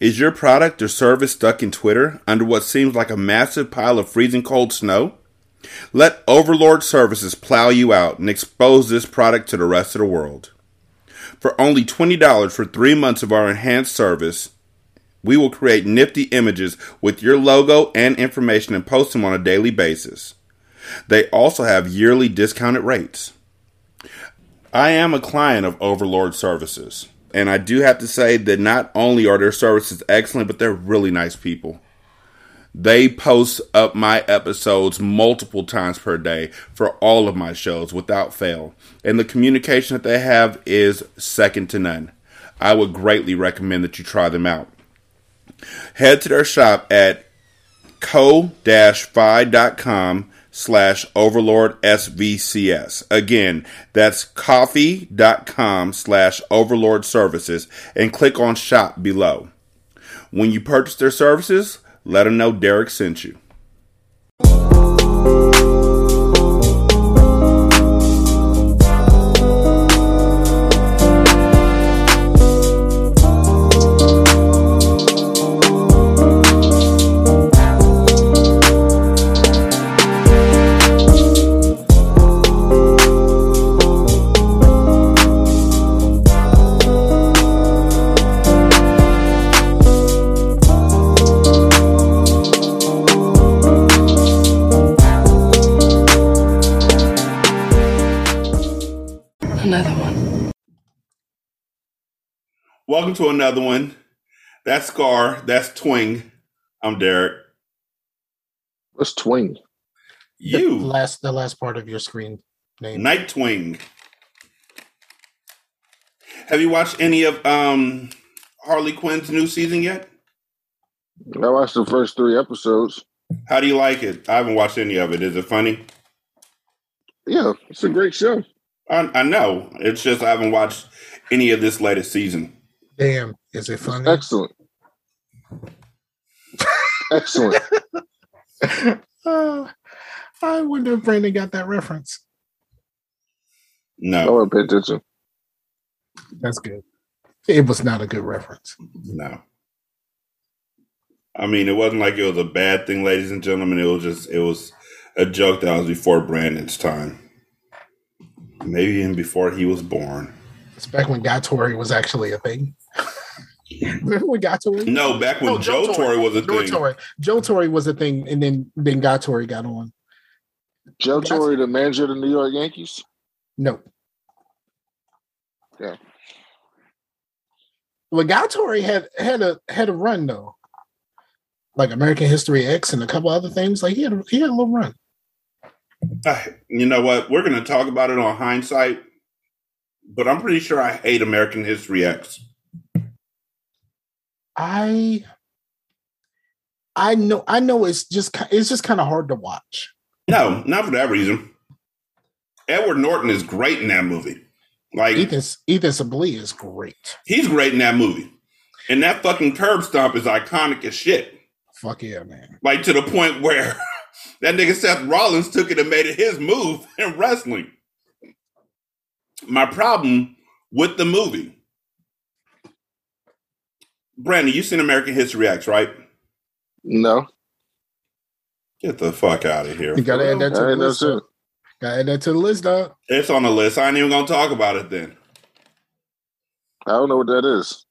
Is your product or service stuck in Twitter under what seems like a massive pile of freezing cold snow? Let Overlord Services plow you out and expose this product to the rest of the world. For only $20 for three months of our enhanced service, we will create nifty images with your logo and information and post them on a daily basis. They also have yearly discounted rates. I am a client of Overlord Services, and I do have to say that not only are their services excellent, but they're really nice people. They post up my episodes multiple times per day for all of my shows without fail, and the communication that they have is second to none. I would greatly recommend that you try them out. Head to their shop at ko-fi.com slash overlord svcs again that's ko-fi.com slash overlord services and click on shop below. When you purchase their services let them know derek sent you welcome to another one that's scar that's twing i'm derek What's twing? The you last the last part of your screen name. Night Twing. Have you watched any of um Harley Quinn's new season yet? I watched the first three episodes. How do you like it? I haven't watched any of it. Is it funny? Yeah, it's a great show. I, I know. It's just I haven't watched any of this latest season. Damn, is it It's funny? excellent. excellent. Uh, I wonder if Brandon got that reference. No, I No, want to pay attention. That's good. It was not a good reference. no. I mean, it wasn't like it was a bad thing, ladies and gentlemen. It was just it was a joke that was before Brandon's time. Maybe even before he was born. It's back when Gatori was actually a thing. Remember when Gatori? No, back when Oh, Joe Torre was a Joe thing. Torre. Joe Torre was a thing, and then then Gatori got on. Joe That's- Torre, the manager of the New York Yankees. No. Yeah. Well, Gatori had had a had a run though, like American History X and a couple other things. Like he had a, he had a little run. Ah, you know what? We're going to talk about it on hindsight, but I'm pretty sure I hate American History X. I I know I know it's just it's just kind of hard to watch. No, not for that reason. Edward Norton is great in that movie. Like Ethan Ethan Suplee is great. he's great in that movie, and that fucking curb stomp is iconic as shit. Fuck yeah, man. Like to the point where that nigga Seth Rollins took it and made it his move in wrestling. My problem with the movie, Brandon, you seen American History X, right? No, Get the fuck out of here. You gotta add that to I the ain't list. shit. Gotta add that to the list, dog. It's on the list. I ain't even gonna talk about it then. I don't know what that is.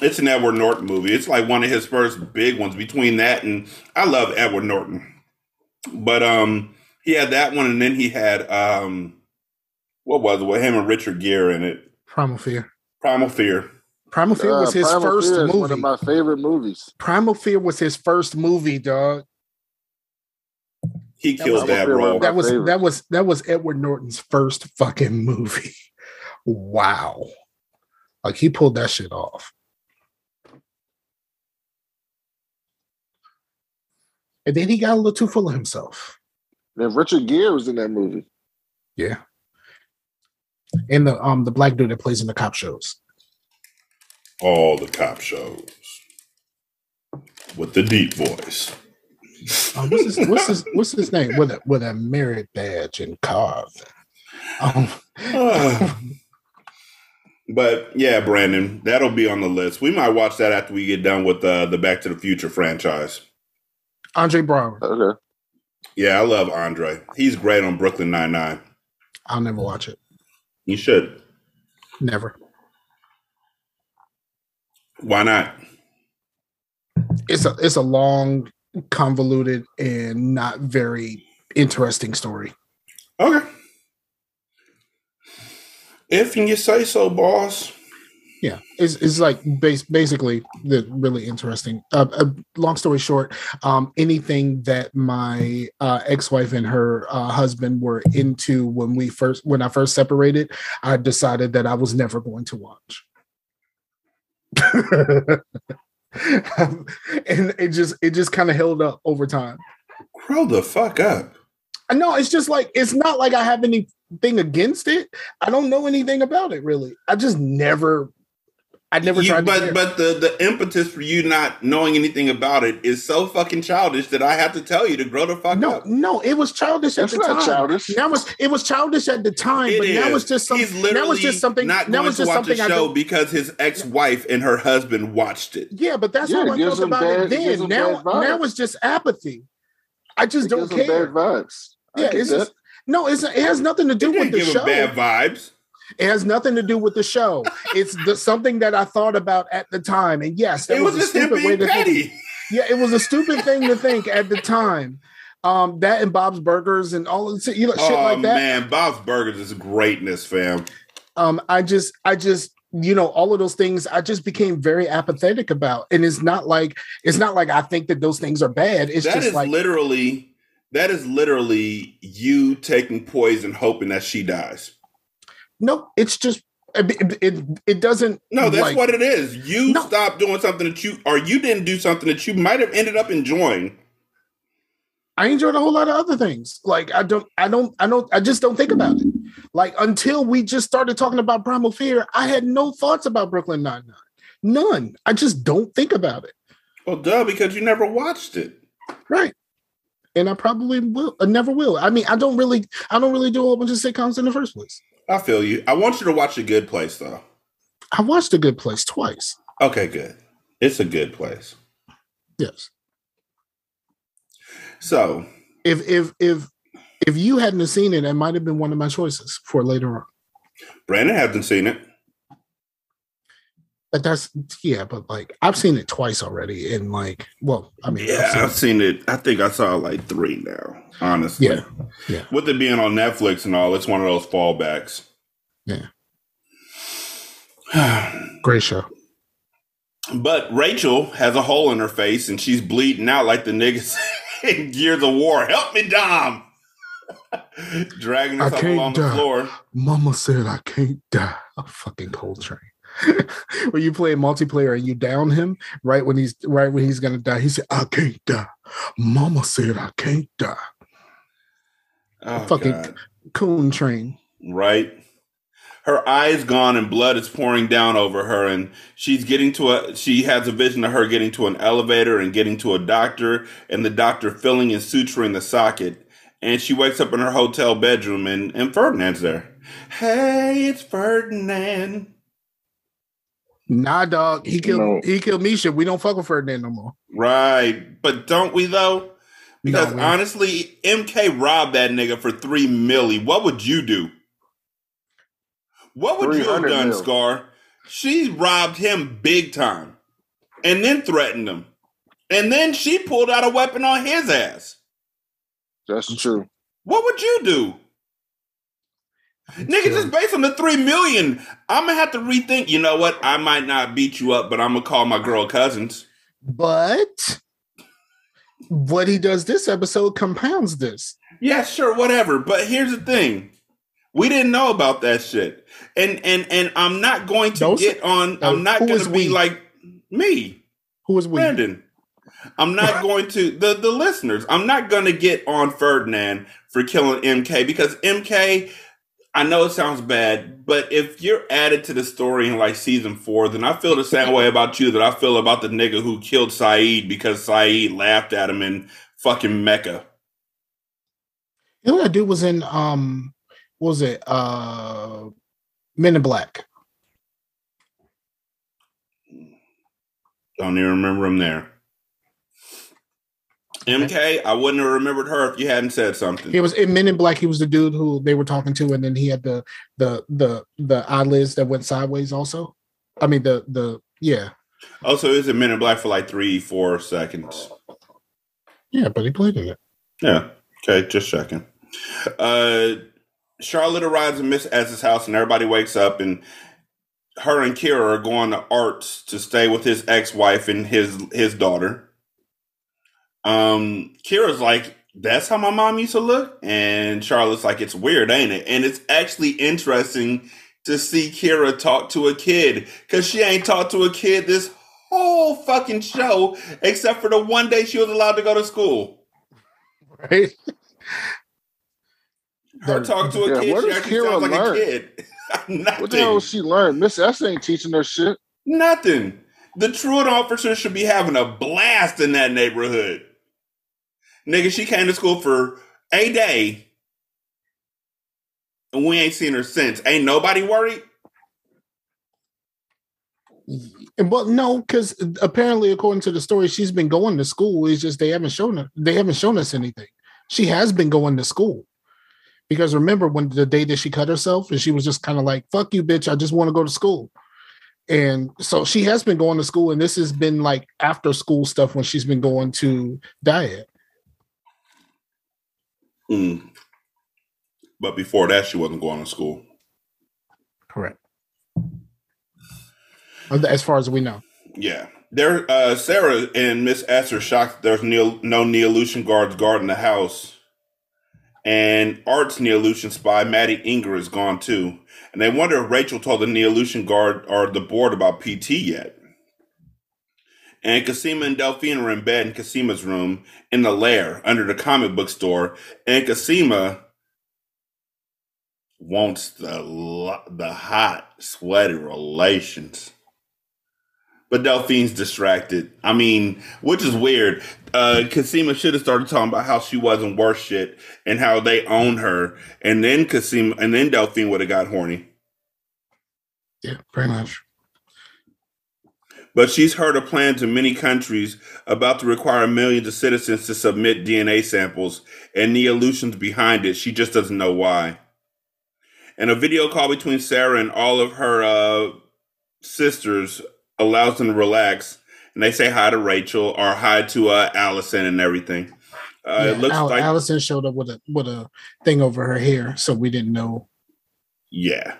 It's an Edward Norton movie. It's like one of his first big ones. Between that and I love Edward Norton, but um, he had that one, and then he had um, what was it with him and Richard Gere in it? Primal Fear. Primal Fear. Primal Fear was Uh, his Primal first Fear is movie. One of my favorite movies. Primal Fear was his first movie, dog. He That killed that Primal role. That was favorite. that was that was Edward Norton's first fucking movie. Wow. Like he pulled that shit off. And then he got a little too full of himself. And Richard Gere was in that movie. Yeah. And the um the black dude that plays in the cop shows. All the cop shows with the deep voice. Um, what's his what's his what's his name? With a with a merit badge and carved. Um, Ah. But yeah, Brandon, that'll be on the list. We might watch that after we get done with uh, the Back to the Future franchise. Andre Braugher. Okay. Yeah, I love Andre. He's great on Brooklyn Nine Nine. I'll never watch it. You should. Never. Why not? It's a it's a long, convoluted, and not very interesting story. Okay. If you say so, boss. Yeah, it's, it's like base, basically the really interesting. Uh, uh, long story short, um, anything that my uh, ex-wife and her uh, husband were into when we first when I first separated, I decided that I was never going to watch. and it just it just kind of held up over time. Grow the fuck up. no, it's just like it's not like I have anything against it. I don't know anything about it really. I just never I never You- tried but care. but the the impetus for you not knowing anything about it is so fucking childish that I have to tell you to grow the fuck no, up. no, no, it was childish at It's the not time. childish. Now it's it was childish at the time, It but now is. it's just something. He's literally Now it's just something. not now going it's to just watch something a I show don't. because his ex-wife and her husband watched it. Yeah, but that's Yeah, how I gives felt about bad- it it then. them Now, now it's just apathy. I just It don't gives care. Bad vibes. I Yeah, it's just no. It's it has nothing to It do didn't with the give show. bad vibes. It has nothing to do with the show. It's the, something that I thought about at the time, and yes, that It was a just him stupid way to think. petty. Yeah, it was a stupid thing to think at the time. Um, that and Bob's Burgers and all of you know, shit oh like that. man, Bob's Burgers is greatness, fam. um i just i just you know all of those things i just became very apathetic about and it's not like it's not like i think that those things are bad it's That just is like literally that is literally you taking poison, hoping that she dies. No it's just it it, it doesn't No, that's like, what it is. You No. stopped doing something that you, or you didn't do something that you might have ended up enjoying. i enjoyed a whole lot of other things like i don't i don't i don't i just don't think about it like until we just started talking about primal fear i had no thoughts about brooklyn nine-nine none i just don't think about it Well, duh, because you never watched it. right and i probably will I never will i mean i don't really i don't really do a whole bunch of sitcoms in the first place I feel you. I want you to watch a good place, though. I watched A Good Place twice. Okay, good. It's a good place. Yes. So, If if if if you hadn't seen it, it might have been one of my choices for later on. Brandon hasn't seen it. But that's yeah, but like I've seen it twice already, and like, well, I mean, I've Yeah, seen I've seen it. I think I saw like three now, honestly. Yeah, yeah. With it being on Netflix and all, it's one of those fallbacks. Yeah. great show. but Rachel has a hole in her face and she's bleeding out like the niggas in Gears of War. Help me, Dom! Dragging herself the die. floor. Mama said I can't die. A fucking Cole Train. when you play multiplayer and you down him right when he's right when he's gonna die, he said, "I can't die." Mama said I can't die. Oh, Fucking- God. Coon train. right? Her eyes gone and blood is pouring down over her, and she's getting to a. She has a vision of her getting to an elevator and getting to a doctor, and the doctor filling and suturing the socket. And she wakes up in her hotel bedroom, and and Ferdinand's there. Hey, it's Ferdinand. Nah, dog. He killed No. he killed Misha. We don't fuck with Ferdinand no more. Right, but don't we though? Because No, honestly, MK robbed that nigga for three milli. What would you do? What would you have done, mil. Scar? She robbed him big time, and then threatened him, and then she pulled out a weapon on his ass. That's true. What would you do? Nigga, just based on the three million, I'm gonna have to rethink. You know what? I might not beat you up, but I'm gonna call my girl cousins. But what he does this episode compounds this. Yeah, sure, whatever. But here's the thing. We didn't know about that shit. And and and I'm not going to Those- get on I'm not going to be we? like me, Who is we? Brandon. I'm not going to the the listeners. I'm not going to get on Ferdinand for killing MK because MK I know it sounds bad, but if you're added to the story in like season four, then I feel the same way about you that I feel about the nigga who killed Saeed because Saeed laughed at him in fucking Mecca. You know I dude was in um what was it? Uh Men in Black. Don't even remember him there. MK, I wouldn't have remembered her if you hadn't said something. He was in Men in Black. He was the dude who they were talking to, and then he had the the the the eyelids that went sideways. Also, I mean the the yeah Oh, so is it Men in Black for like three, four seconds? yeah, but he played in it. Yeah. Okay, just checking. Uh, Charlotte arrives at Miss S's house, and everybody wakes up, and her and Kira are going to Arts to stay with his ex-wife and his his daughter. Um, Kira's like, "That's how my mom used to look," and Charlotte's like, "It's weird, ain't it?" And it's actually interesting to see Kira talk to a kid because she ain't talked to a kid this whole fucking show, except for the one day she was allowed to go to school. Right? Her talk to a Yeah, kid, where she actually Kira sounds like learn? a kid. What the hell she learned? Miss S ain't teaching her shit. Nothing. The truant officer should be having a blast in that neighborhood. Nigga, she came to school for a day. And we ain't seen her since. Ain't nobody worried? Well, no, because apparently, according to the story, she's been going to school. It's just they haven't shown her. They haven't shown us anything. She has been going to school. Because remember when the day that she cut herself, and she was just kind of like, "Fuck you, bitch! I just want to go to school." And so she has been going to school, and this has been like after school stuff when she's been going to diet. Mm. But before that, she wasn't going to school. Correct. As far as we know. Yeah. There, uh, Sarah and Miss S are shocked there's Neo, no Neolution guards guarding the house. And Art's Neolution spy, Maddie Inger, is gone too. And they wonder if Rachel told the Neolution guard or the board about PT yet. And Cosima and Delphine are in bed in Cosima's room in the lair under the comic book store. And Cosima wants the the hot, sweaty relations. But Delphine's distracted. I mean, which is weird. Uh should have started talking about how she wasn't worth shit and how they own her. And then Cosima and then Delphine would have got horny. Yeah, pretty much. But she's heard of plans in many countries about to require millions of citizens to submit DNA samples and the illusions behind it. She just doesn't know why. And a video call between Sarah and all of her uh, sisters allows them to relax. And they say hi to Rachel or hi to uh, Alison and everything. Uh, Yeah, it looks Al- like Alison showed up with a with a thing over her hair, so we didn't know. Yeah.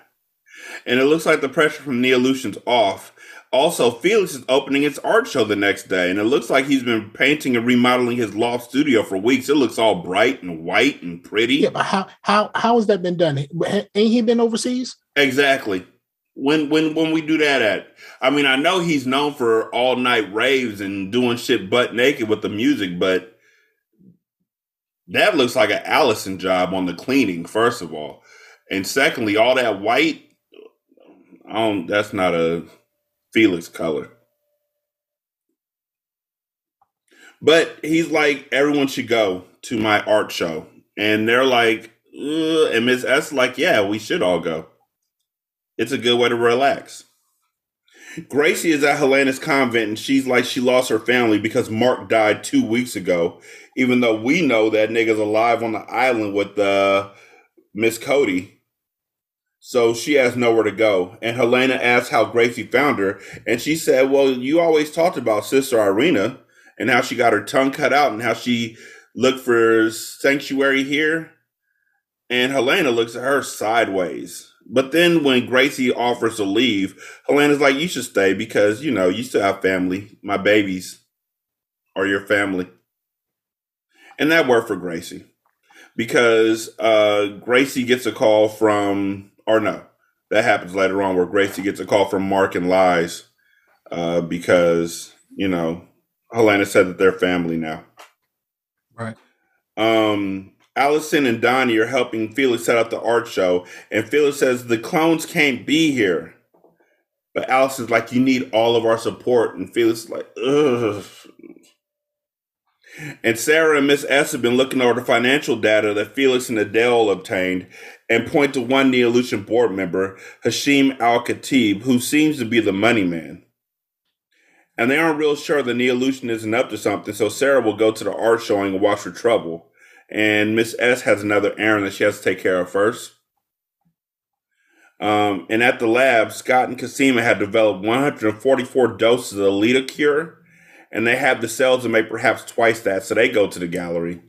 And it looks like the pressure from the illusions off. Also, Felix is opening its art show the next day, and it looks like he's been painting and remodeling his loft studio for weeks. It looks all bright and white and pretty. Yeah, but how how how has that been done? Ain't he been overseas? Exactly. When when when we do that at? I mean, I know he's known for all night raves and doing shit butt naked with the music, but that looks like an Alison job on the cleaning, first of all. And secondly, all that white, I don't that's not a Felix color. But he's like, everyone should go to my art show. And they're like, Ugh. and Miss S like, yeah, we should all go. It's a good way to relax. Gracie is at Helena's convent and she's like she lost her family because Mark died two weeks ago, even though we know that nigga's alive on the island with uh, Miss Cody. So she has nowhere to go. And Helena asks how Gracie found her. And she said, Well, you always talked about Sister Irina and how she got her tongue cut out and how she looked for sanctuary here. And Helena looks at her sideways. But then when Gracie offers to leave, Helena's like, You should stay because, you know, you still have family. My babies are your family. And that worked for Gracie because uh, Gracie gets a call from, or no, that happens later on where Gracie gets a call from Mark and Lies uh, because, you know, Helena said that they're family now. Right. Um, Alison and Donnie are helping Felix set up the art show, and Felix says the clones can't be here. But Alison's like, you need all of our support, and Felix is like, ugh. And Sarah and Miss S have been looking over the financial data that Felix and Adele obtained and point to one Neolution board member, Hashim Al Khatib, who seems to be the money man. and they aren't real sure the Neolution isn't up to something. So Sarah will go to the art showing and watch for trouble. And Miss S has another errand that she has to take care of first. Um, and at the lab, Scott and Cosima had developed 144 doses of the Leda cure, and they have the cells to make perhaps twice that. So they go to the gallery.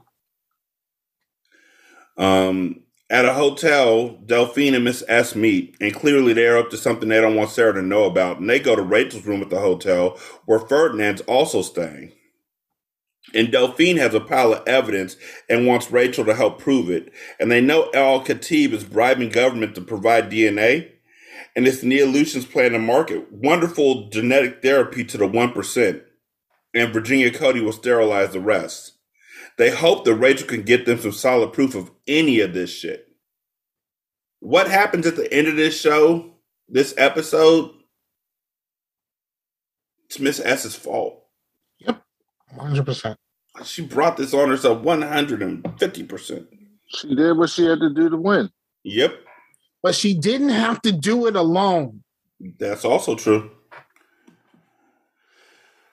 Um, at a hotel, Delphine and Miss S meet, and clearly they're up to something they don't want Sarah to know about. And they go to Rachel's room at the hotel, where Ferdinand's also staying. And Delphine has a pile of evidence and wants Rachel to help prove it. And they know Al Khatib is bribing government to provide DNA. And it's Neolution's plan to market wonderful genetic therapy to the 1%. And Virginia Cody will sterilize the rest. They hope that Rachel can get them some solid proof of any of this shit. What happens at the end of this show, this episode, it's Miss S's fault. Yep, 100%. She brought this on herself 150%. She did what she had to do to win. Yep. But she didn't have to do it alone. That's also true.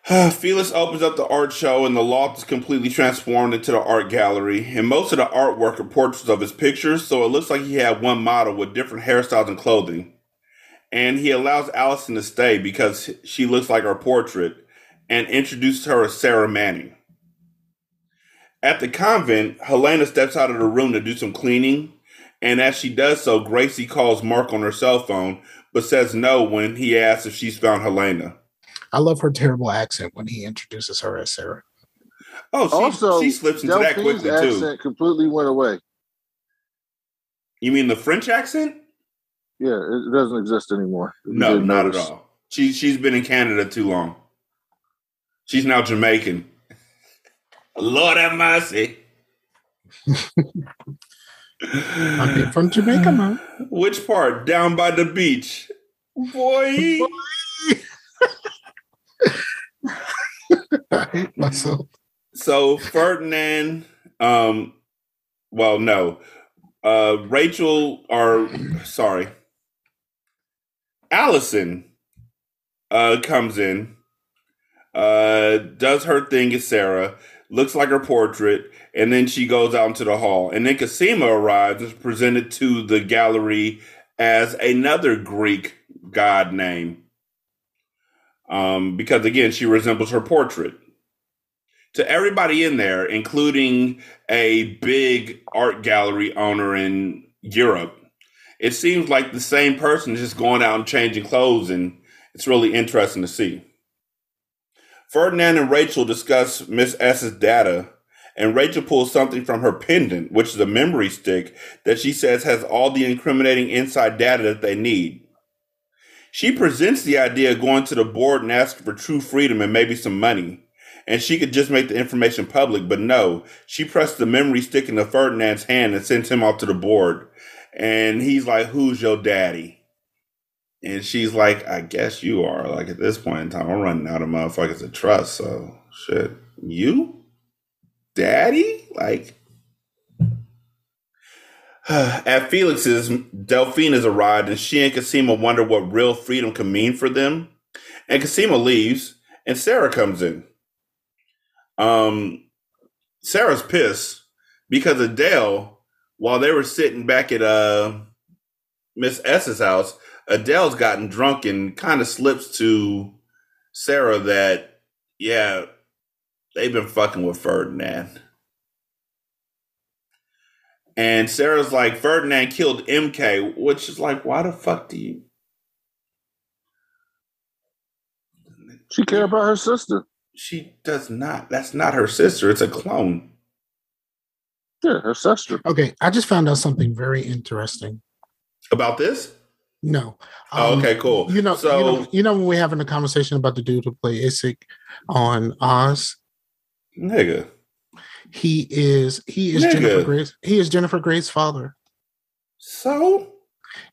Felix opens up the art show, and the loft is completely transformed into the art gallery. And most of the artwork are portraits of his pictures, so it looks like he had one model with different hairstyles and clothing. And he allows Alison to stay because she looks like her portrait and introduces her as Sarah Manning. At the convent, Helena steps out of the room to do some cleaning, and as she does so, Gracie calls Mark on her cell phone, but says no when he asks if she's found Helena. I love her terrible accent when he introduces her as Sarah. Oh, she, also, she slips into that Delphine's quickly accent too. completely went away. You mean the French accent? Yeah, it doesn't exist anymore. No, didn't not at all. She she's been in Canada too long. She's now Jamaican. Lord have mercy. I'm from Jamaica, man. Which part? Down by the beach. Boy. I myself. So Ferdinand, um, well, no. Uh Rachel or sorry. Alison uh comes in, uh does her thing as Sarah, looks like her portrait, and then she goes out into the hall. And then Cosima arrives and is presented to the gallery as another Greek god name. Um, because again, she resembles her portrait to everybody in there, including a big art gallery owner in Europe, it seems like the same person is just going out and changing clothes, and it's really interesting to see. Ferdinand and Rachel discuss Miss S's data, and Rachel pulls something from her pendant, which is a memory stick that she says has all the incriminating inside data that they need. She presents the idea of going to the board and asking for true freedom and maybe some money and she could just make the information public, but no, she pressed the memory stick into Ferdinand's hand and sent him off to the board. And he's like, Who's your daddy? And she's like, I guess you are. Like at this point in time, I'm running out of motherfuckers to trust. So shit. You? Daddy? Like at Felix's, Delphine has arrived and she and Cosima wonder what real freedom can mean for them. And Cosima leaves and Sarah comes in. Um, Sarah's pissed because Adele, while they were sitting back at uh Miss S's house, Adele's gotten drunk and kind of slips to Sarah that, yeah, they've been fucking with Ferdinand. And Sarah's like, Ferdinand killed MK, which is like, why the fuck do you? She care about her sister. She does not. That's not her sister. It's a clone. Yeah, her sister. Okay, I just found out something very interesting. About this? No. Oh, Um, okay, cool. You know, So- you know, you know when we're having a conversation about the dude who played Isaac on Oz, Nigga. he is he is Nigga. Jennifer Grey's he is Jennifer Grey's father. So?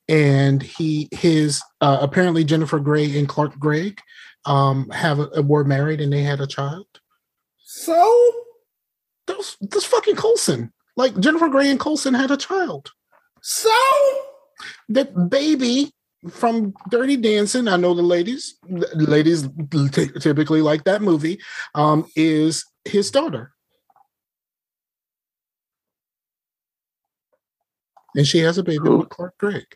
and he his uh, apparently Jennifer Grey and Clark Gregg um have a, were married and they had a child. So? Those this fucking Coulson. Like Jennifer Grey and Coulson had a child. So? That baby from Dirty Dancing, I know the ladies, the ladies t- typically like that movie, um, is his daughter. And she has a baby Who? with Clark Gregg.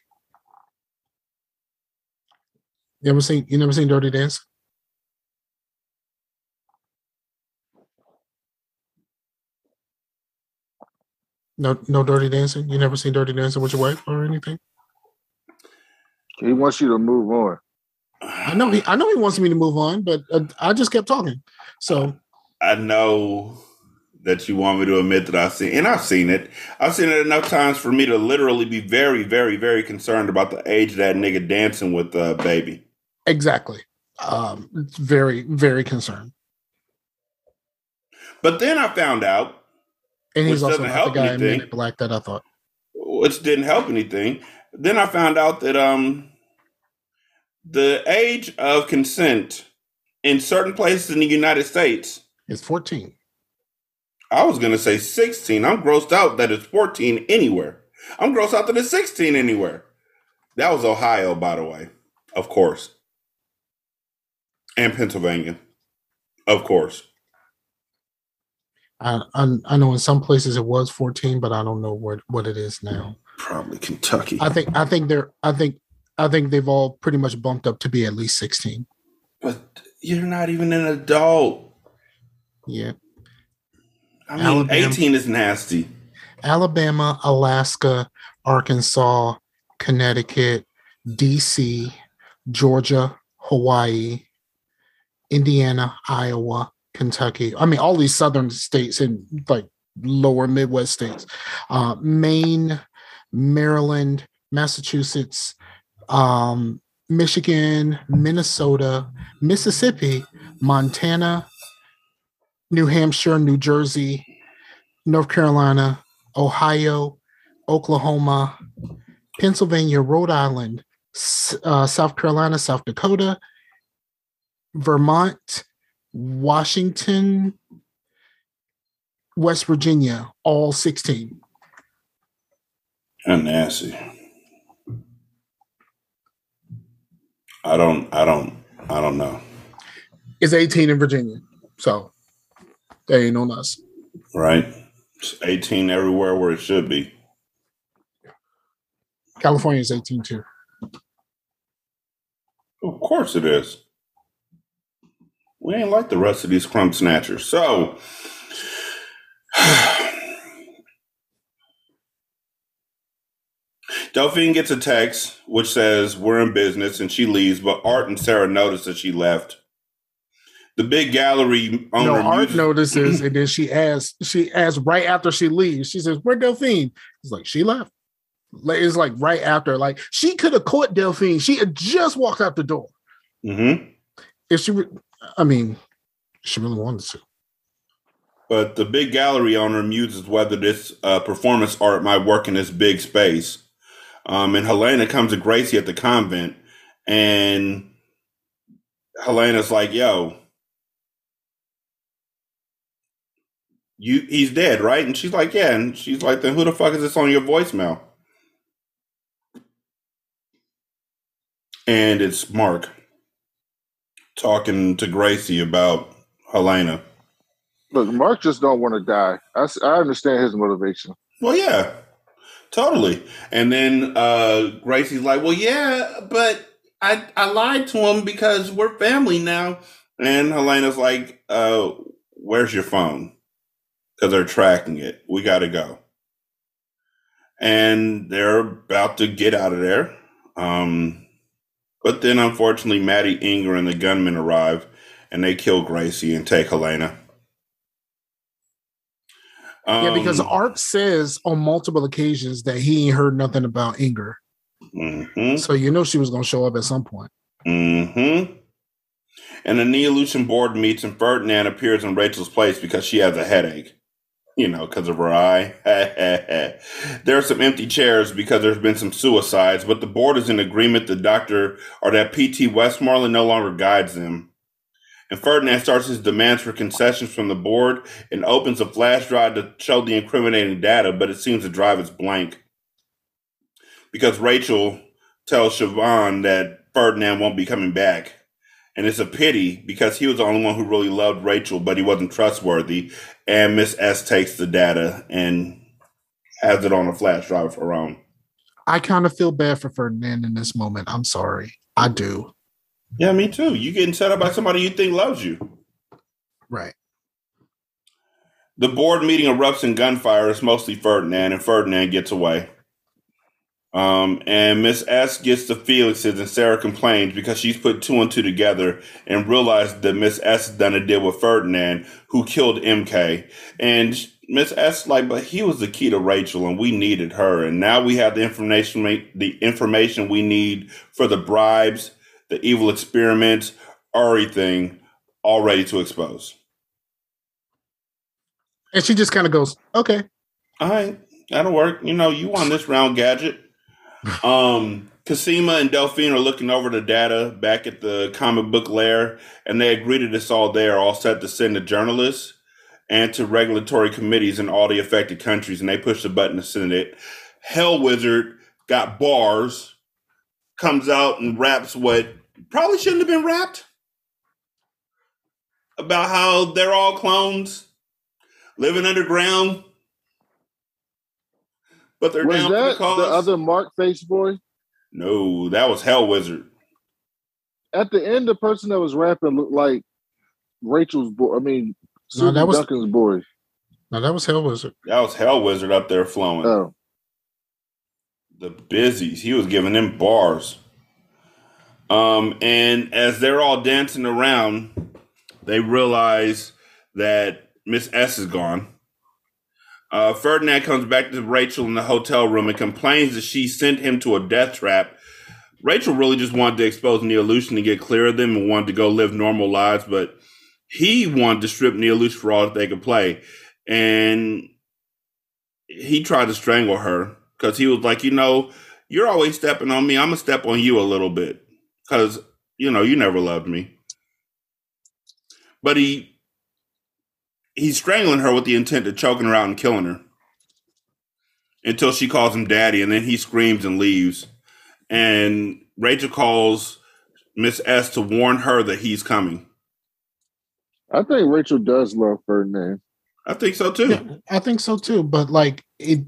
You ever seen you never seen Dirty Dancing? No, no dirty dancing. You never seen Dirty Dancing with your wife or anything. He wants you to move on. I know he, I know he wants me to move on, but uh, I just kept talking. So I know that you want me to admit that I've seen, and I've seen it. I've seen it enough times for me to literally be very, very, very concerned about the age of that nigga dancing with the baby. exactly, um, it's very, very concerned. But then I found out, And he's also not the guy in anything. in Black that I thought. which didn't help anything. Then I found out that um, the age of consent in certain places in the United States, is fourteen. I was gonna say 16. I'm grossed out that it's 14 anywhere. I'm grossed out that it's 16 anywhere. That was Ohio, by the way, of course, and Pennsylvania, of course. I, I I know in some places it was fourteen, but I don't know what what it is now. Mm-hmm. Probably Kentucky. I think I think they're I think I think they've all pretty much bumped up to be at least sixteen. but you're not even an adult. Yeah. I mean, Alabama. 18 is nasty. Alabama, Alaska, Arkansas, Connecticut, DC, Georgia, Hawaii, Indiana, Iowa, Kentucky. I mean, all these southern states and like lower Midwest states, uh, Maine, Maryland, Massachusetts, um, Michigan, Minnesota, Mississippi, Montana, New Hampshire, New Jersey, North Carolina, Ohio, Oklahoma, Pennsylvania, Rhode Island, uh, South Carolina, South Dakota, Vermont, Washington, West Virginia, all 16. And nasty. I don't. I don't. I don't know. It's 18 in Virginia. So they ain't on us. Right? It's 18 everywhere where it should be. California is 18 too. Of course it is. We ain't like the rest of these crumb snatchers. So. Delphine gets a text which says we're in business and she leaves, but Art and Sarah notice that she left. The big gallery No, Art notices, and then she asks, she asks right after she leaves, she says, Where Delphine? He's like, She left. It's like right after, like she could have caught Delphine. She had just walked out the door. Mhm. If she would, I mean, she really wanted to. But the big gallery owner muses whether this uh, performance art might work in this big space. Um, and Helena comes to Gracie at the convent, and Helena's like, "Yo, you he's dead, right?" And she's like, "Yeah." And she's like, "Then who the fuck is this on your voicemail?" And it's Mark talking to Gracie about Helena. Look, Mark just don't want to die. I, I understand his motivation. Well, yeah, totally. And then uh, Gracie's like, "Well, yeah, but I I lied to him because we're family now." And Helena's like, uh, "Where's your phone? Because they're tracking it. We got to go." And they're about to get out of there. Um, but then, unfortunately, Maddie Inger and the gunmen arrive, and they kill Gracie and take Helena. Yeah, because Um, Art says on multiple occasions that he ain't heard nothing about Inger. mhm. So you know she was gonna show up at some point. Mm-hmm. And the Neolution board meets, and Ferdinand appears in Rachel's place because she has a headache. You know, because of her eye. there are some empty chairs because there's been some suicides, but the board is in agreement the doctor or that PT Westmoreland no longer guides them. And Ferdinand starts his demands for concessions from the board and opens a flash drive to show the incriminating data, but it seems the drive is blank. Because Rachel tells Siobhan that Ferdinand won't be coming back. And it's a pity because he was the only one who really loved Rachel, but he wasn't trustworthy. And Miss S takes the data and has it on a flash drive of her own. I kind of feel bad for Ferdinand in this moment. I'm sorry. I do. Yeah, me too. You getting set up by somebody you think loves you. Right. The board meeting erupts in gunfire. It's mostly Ferdinand, and Ferdinand gets away. Um, and Miss S gets the Felixes, and Sarah complains because she's put two and two together and realized that Miss S done a deal with Ferdinand, who killed MK. And Miss S like, but he was the key to Rachel, and we needed her. And now we have the information, the information we need for the bribes, the evil experiments, everything, all ready to expose. And she just kind of goes, "Okay, all right, that'll work." You know, you won this round, gadget. Um, Cosima and Delphine are looking over the data back at the comic book lair, and they agree that it's all there, all set to send to journalists and to regulatory committees in all the affected countries, and they push the button to send it. Hell Wizard got bars, comes out and raps what probably shouldn't have been rapped about how they're all clones living underground but they're was down that for the the other Mark Face boy? No, that was Hell Wizard. At the end, the person that was rapping looked like Rachel's boy. I mean, No, that was- Duncan's boy. now that was Hell Wizard. That was Hell Wizard up there flowing. Oh, the busies. He was giving them bars. Um, and as they're all dancing around, they realize that Miss S is gone. Uh, Ferdinand comes back to Rachel in the hotel room and complains that she sent him to a death trap. Rachel really just wanted to expose Neolution and get clear of them and wanted to go live normal lives, but he wanted to strip Neolution for all that they could play. And he tried to strangle her because he was like, you know, you're always stepping on me. I'm gonna step on you a little bit because you know you never loved me. But he he's strangling her with the intent of choking her out and killing her until she calls him daddy, and then he screams and leaves. And Rachel calls Miss S to warn her that he's coming. I think Rachel does love Ferdinand. I think so too. Yeah, I think so too. But like it,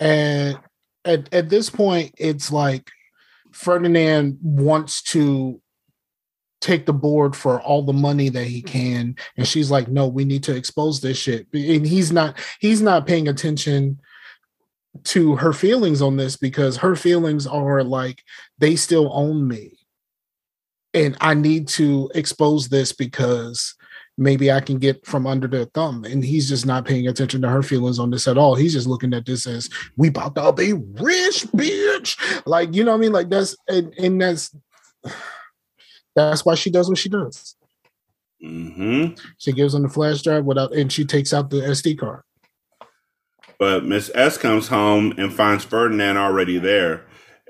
and at at this point, it's like Ferdinand wants to take the board for all the money that he mm-hmm. can, and she's like, "No, we need to expose this shit." And he's not he's not paying attention to her feelings on this because her feelings are like they still own me and i need to expose this because maybe I can get from under their thumb. And he's just not paying attention to her feelings on this at all. He's just looking at this as we about to be rich, bitch. Like, you know what I mean? Like that's and, and that's that's why she does what she does. hmm She gives him the flash drive without and she takes out the SD card. But Miss S comes home and finds Ferdinand already there.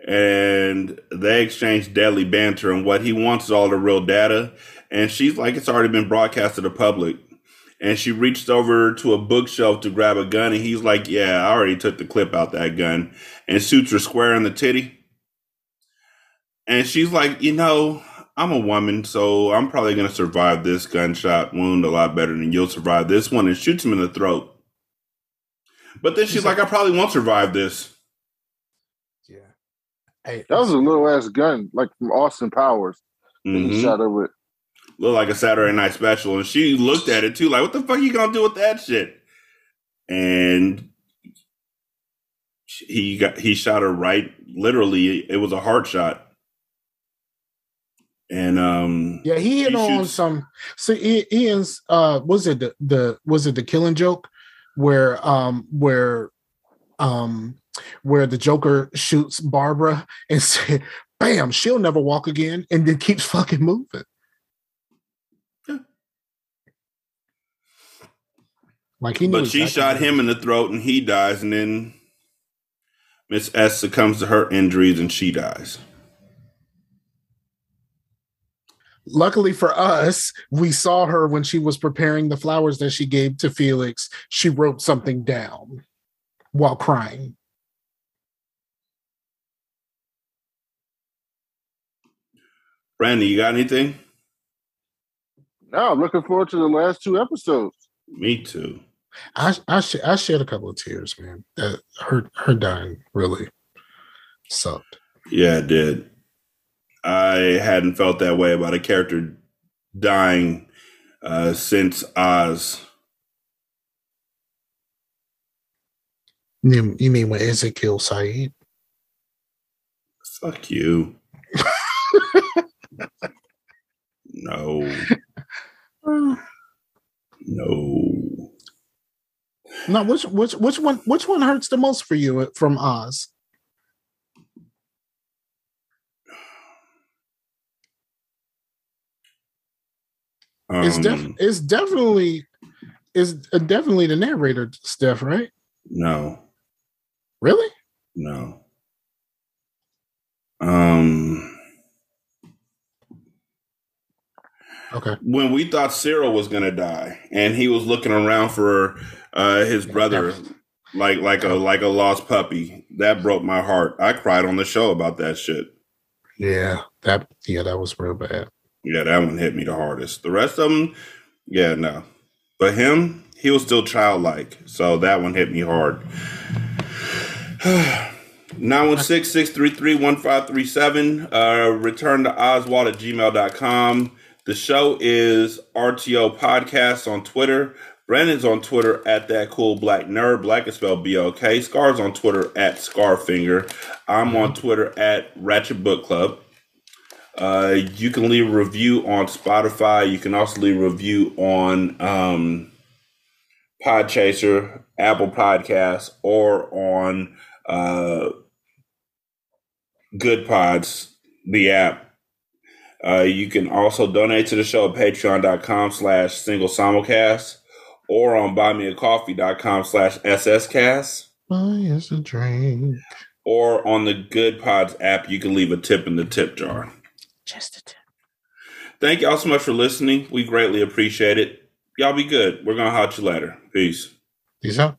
And they exchange deadly banter, and what he wants is all the real data. And she's like, it's already been broadcast to the public. And she reached over to a bookshelf to grab a gun, and he's like, Yeah, I already took the clip out that gun. And shoots her square in the titty. And she's like, You know, I'm a woman, so I'm probably going to survive this gunshot wound a lot better than you'll survive this one, and shoots him in the throat. But then she's like, I probably won't survive this. Yeah. Hey, That was a little ass gun, like from Austin Powers. that He mm-hmm. shot her with. Looked like a Saturday night special. And she looked at it too, like, what the fuck you gonna do with that shit? And he got he shot her right literally, it was a heart shot. And um Yeah, he hit on shoots- some. So Ian's uh, was it the, the was it the Killing Joke, where um where um where the Joker shoots Barbara and said, "Bam, she'll never walk again," and then keeps fucking moving. Yeah. Like he knew. but she shot him in the throat and he dies, and then Miss S succumbs to her injuries and she dies. Luckily for us, we saw her when she was preparing the flowers that she gave to Felix. She wrote something down while crying. Brandon, you got anything? No, I'm looking forward to the last two episodes. Me too. I I, sh- I shed a couple of tears, man. Uh, her her dying really sucked. Yeah, it did. I hadn't felt that way about a character dying uh, since Oz. You, you mean when Ezekiel Said? Fuck you. no. No. no, which which which one which one hurts the most for you from Oz? It's def Um, it's definitely is definitely the narrator Steph, right? no. Really? No. Um Okay. when we thought Cyril was gonna die and he was looking around for uh his brother like like a like a lost puppy, that broke my heart. I cried on the show about that shit. Yeah, that yeah, that was real bad. Yeah, that one hit me the hardest. The rest of them, yeah, no. But him, he was still childlike. So that one hit me hard. 916-633-1537. Uh, return to Oswald at gmail.com. The show is RTO Podcast on Twitter. Brandon's on Twitter at that cool black nerd. Black is spelled B-O-K. Scar's on Twitter at Scarfinger. I'm on Twitter at Ratchet Book Club. Uh, you can leave a review on Spotify. You can also leave a review on um, Podchaser, Apple Podcasts, or on uh, Good Pods, the app. Uh, you can also donate to the show at patreon.com slash single simulcast or on buymeacoffee.com slash sscast Buy us a drink. or on the Good Pods app. You can leave a tip in the tip jar. Just a tip. Thank y'all so much for listening. We greatly appreciate it. Y'all be good. We're gonna hot you later. Peace. Peace out.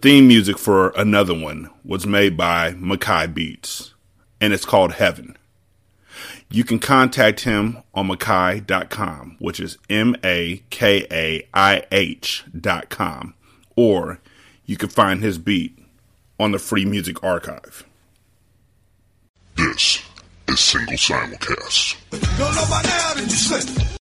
Theme music for another one was made by Makai Beats, and it's called Heaven. You can contact him on Makai.com, which is M A K A I H.com, or you can find his beat on the Free Music Archive. This is Single Simulcast.